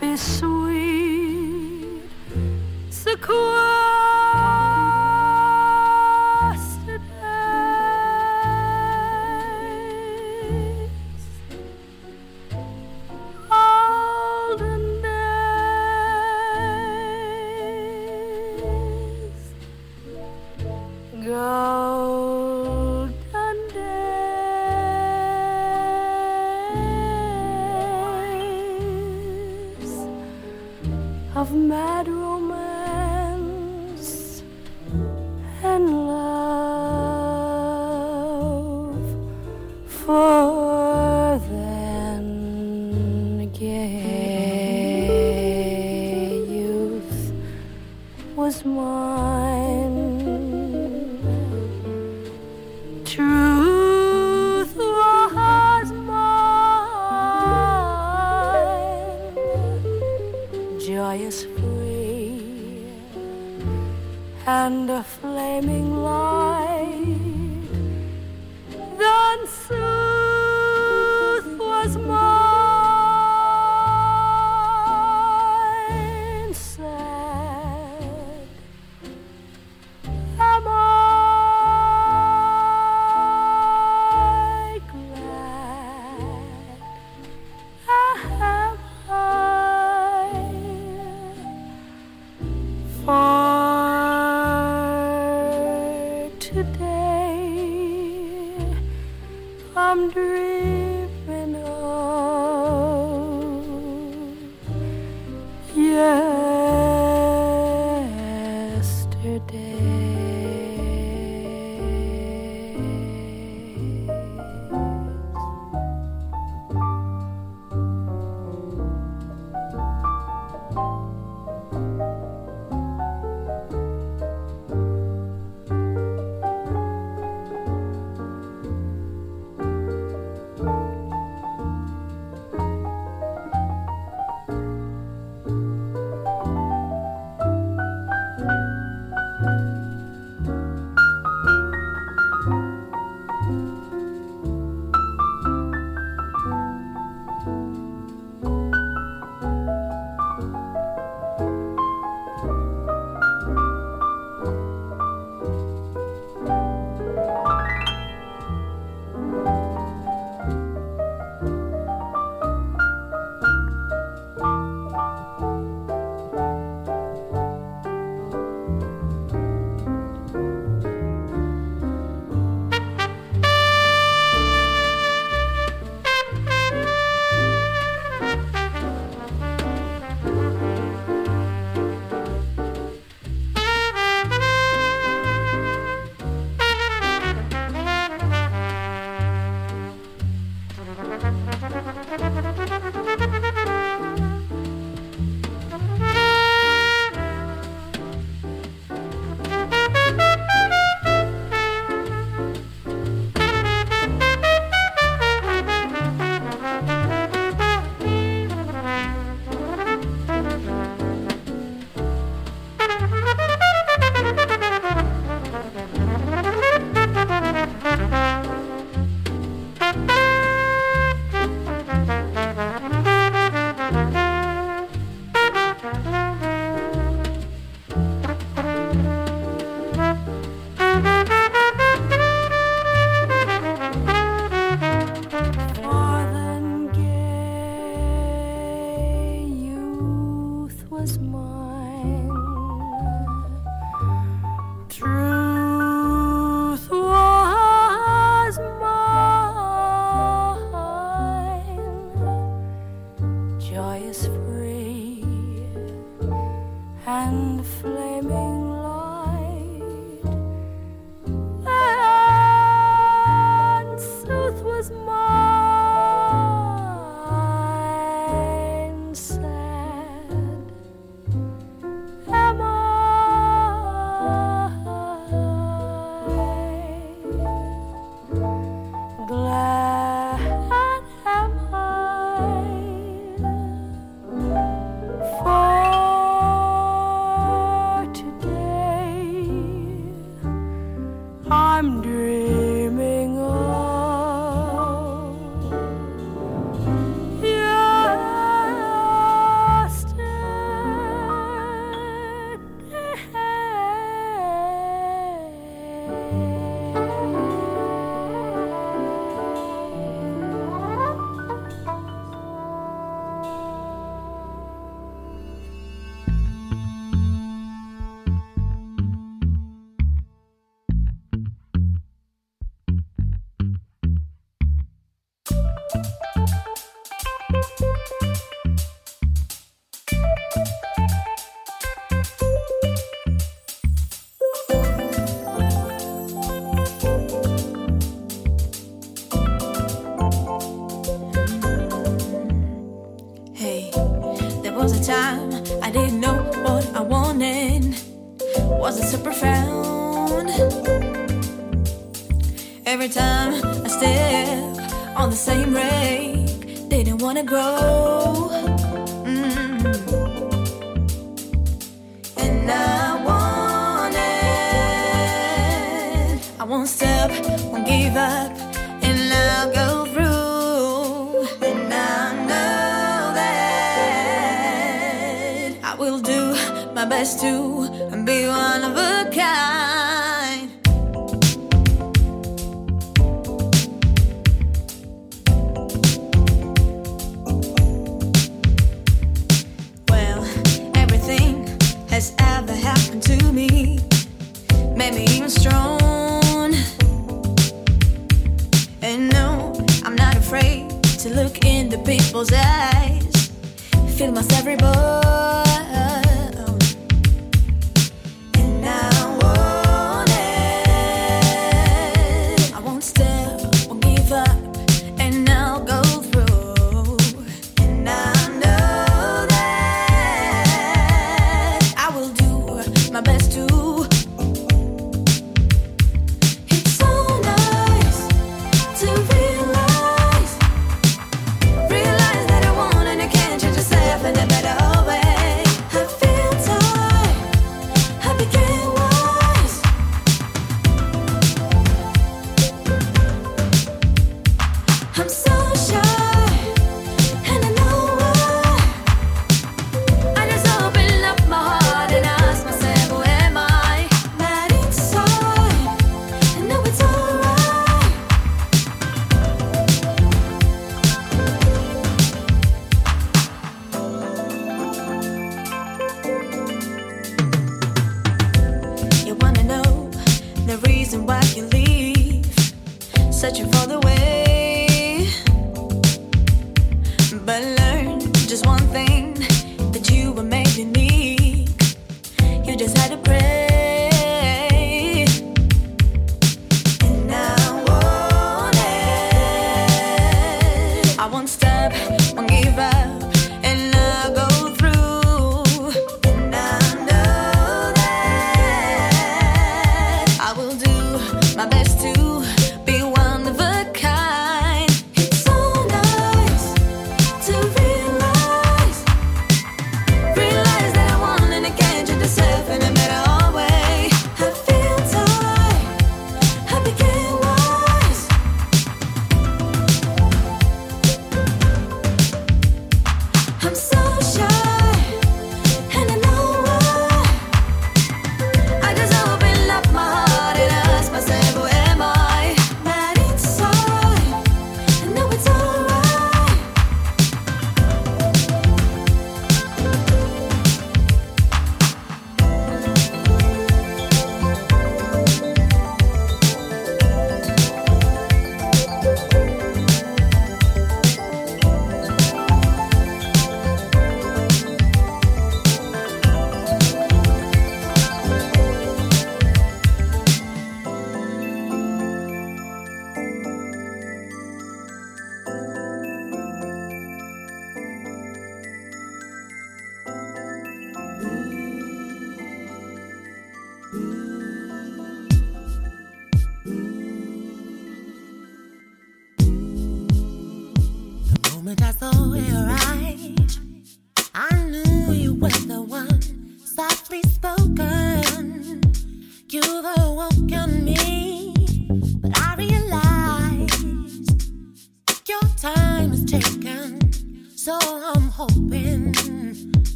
happy,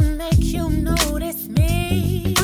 make you notice me.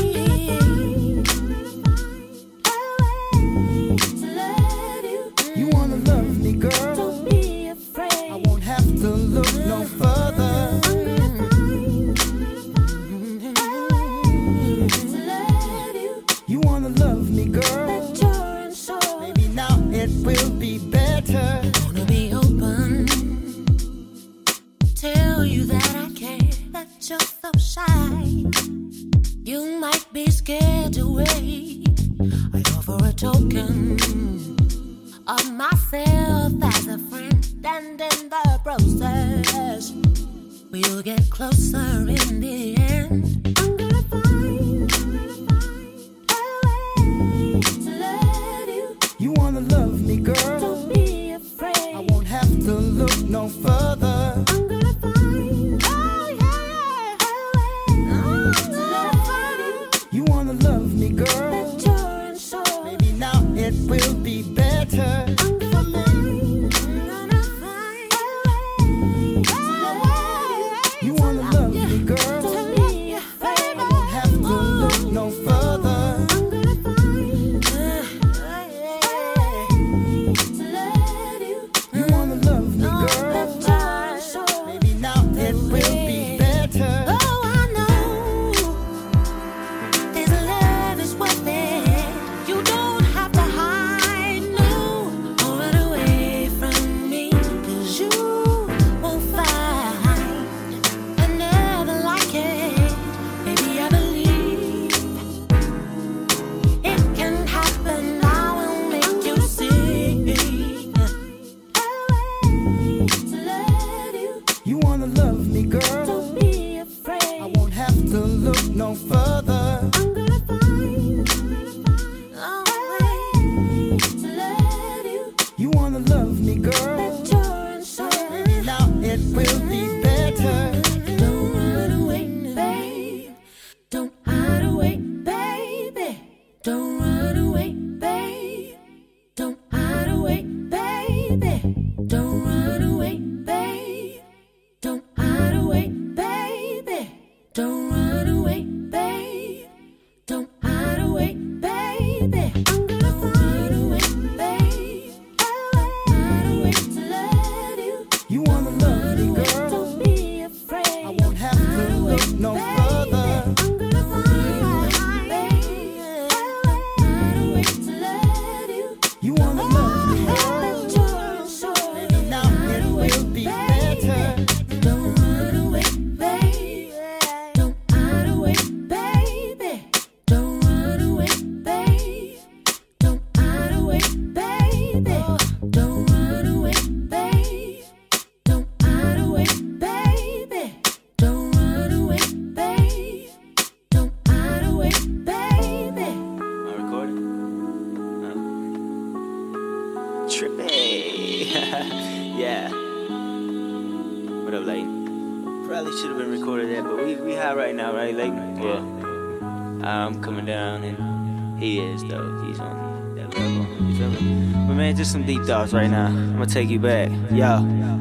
Thoughts right now. I'm gonna take you back. Yo,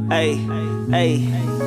hey, hey,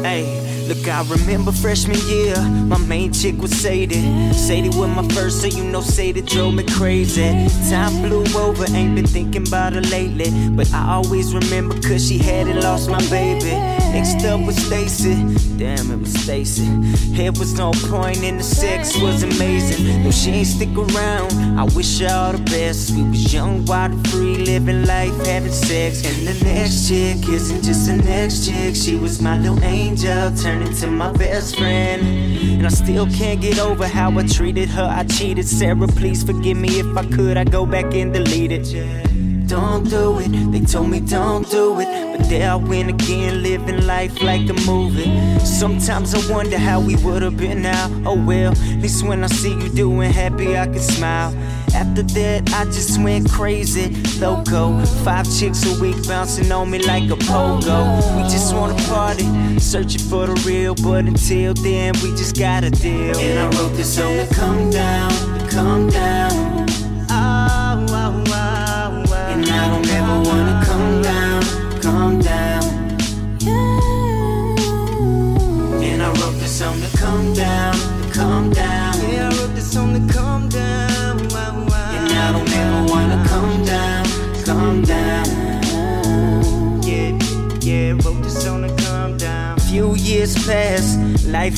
hey. Look, I remember freshman year, my main chick was Sadie. Sadie was my first, so you know Sadie drove me crazy. Time flew over, ain't been thinking about her lately. But I always remember, cause she hadn't lost my baby. Next up was Stacy, damn, it was Stacy. It was no point, and the sex was amazing. No, she ain't stick around, I wish her all the best. We was young, wild, free, living life, having sex. And the next chick isn't just the next chick, she was my little angel, turned into my best friend. And I still can't get over how I treated her. I cheated. Sarah, please forgive me if I could. I go back and delete it. Don't do it. They told me don't do it. But there I went again, living life like a movie. Sometimes I wonder how we would have been now. Oh well, at least when I see you doing happy, I can smile. After that, I just went crazy, loco. Five chicks a week bouncing on me like a pogo. We just wanna party, searching for the real, but until then, we just gotta deal. And I wrote this song to come down, come down.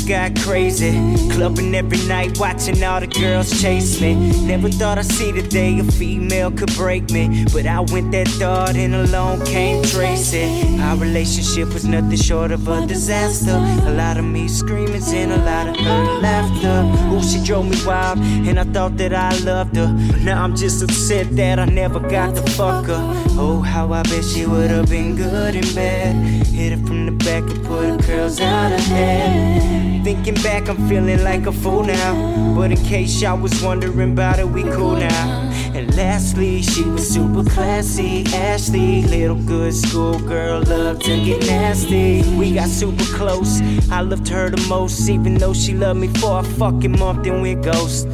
Got crazy. Clubbing every night, watching all the girls chase me. Never thought I'd see the day a female could break me. But I went that thought and along came Tracy. Our relationship was nothing short of a disaster. A lot of me screaming and a lot of her laughter. Ooh, she drove me wild, and I thought that I loved her. But now I'm just upset that I never got to fuck her. Oh, how I bet she would have been good in bed. Hit it from the back and put her curls out of head. Thinking back, I'm feeling like a fool now. But in case y'all was wondering about it, we cool now. And lastly, she was super classy. Ashley, little good schoolgirl, loved to get nasty. We got super close. I loved her the most, even though she loved me for a fucking month. Then we ghost.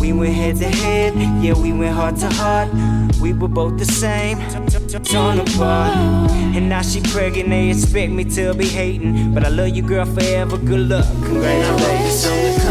We went head to head, yeah, we went heart to heart. We were both the same, torn apart. And now she pregnant, they expect me to be hating. But I love you, girl, forever. Good luck, congratulations. Come down,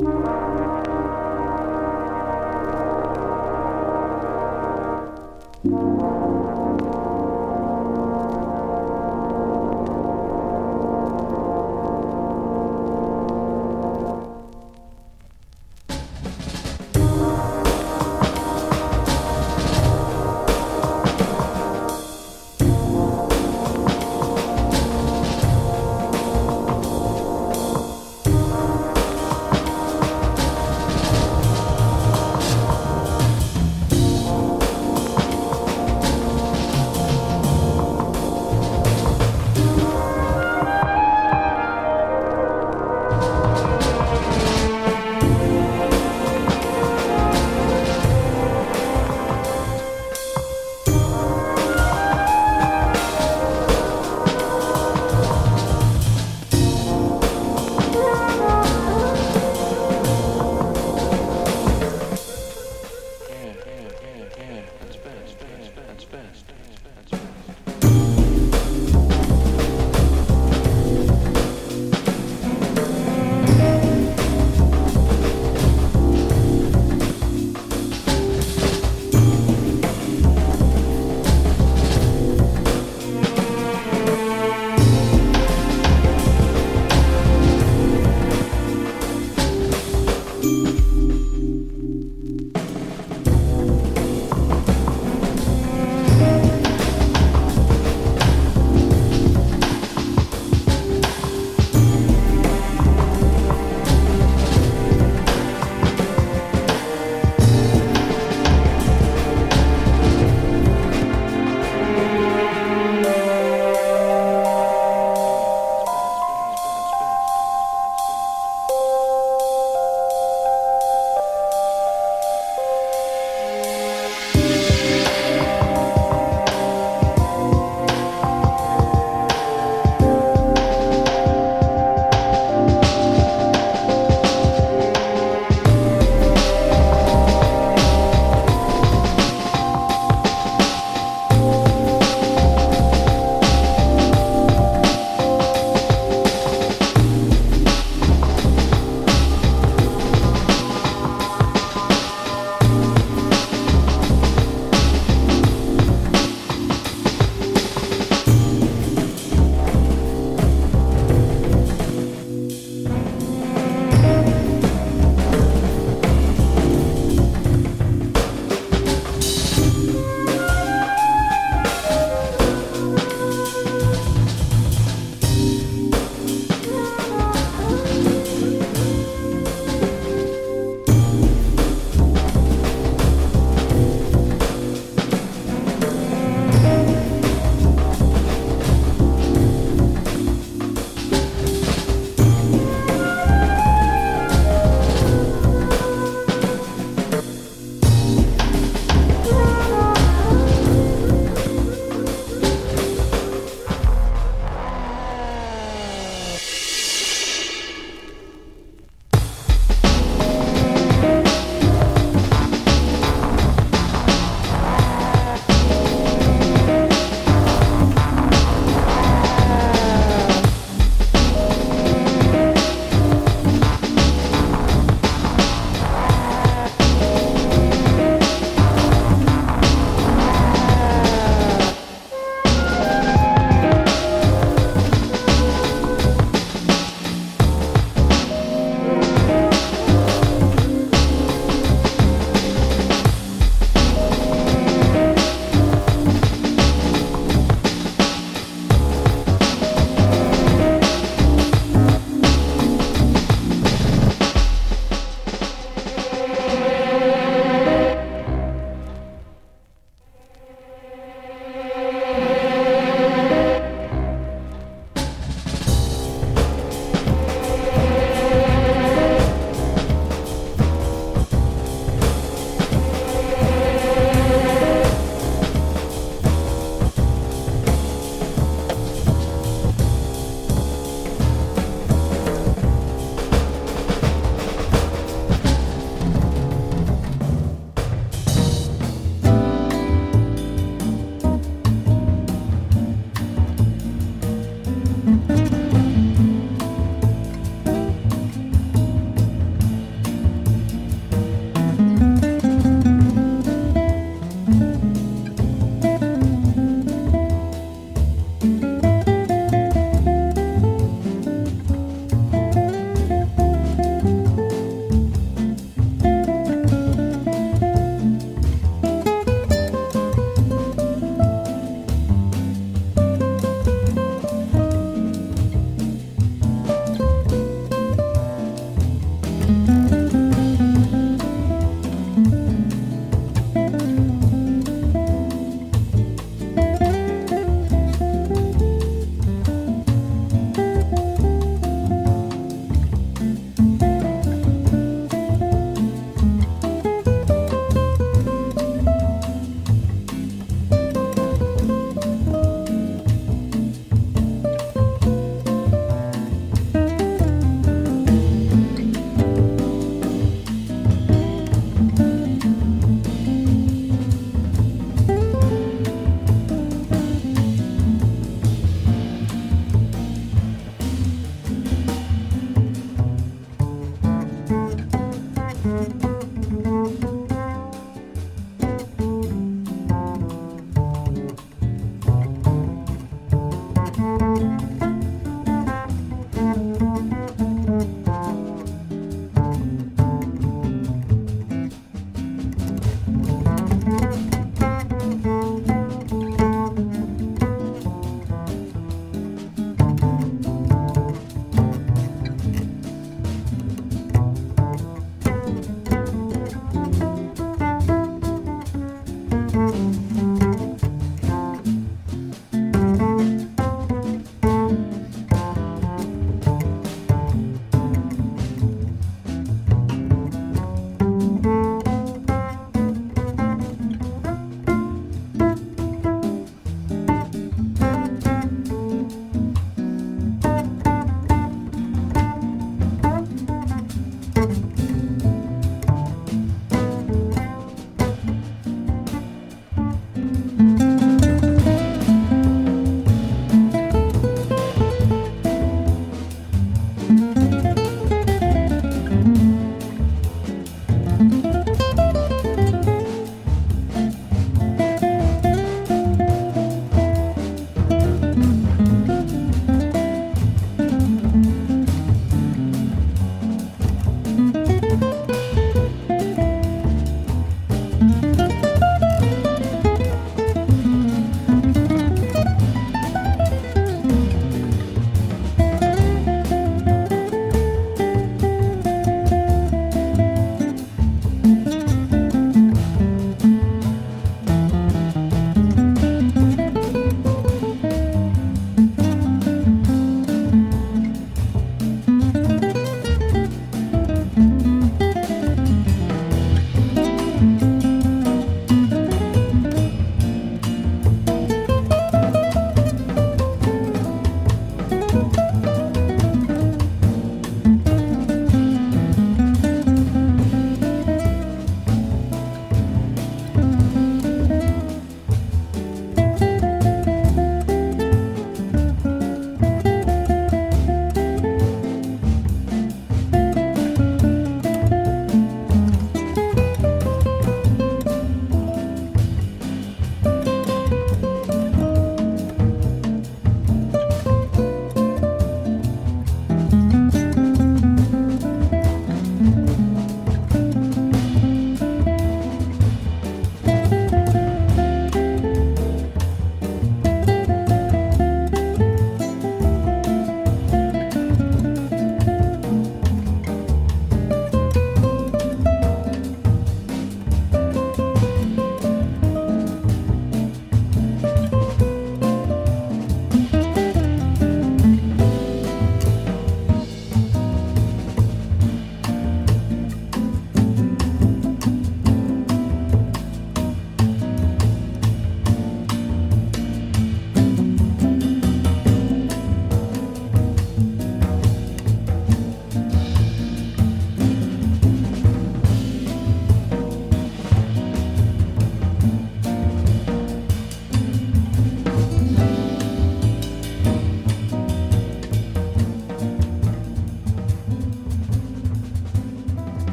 Música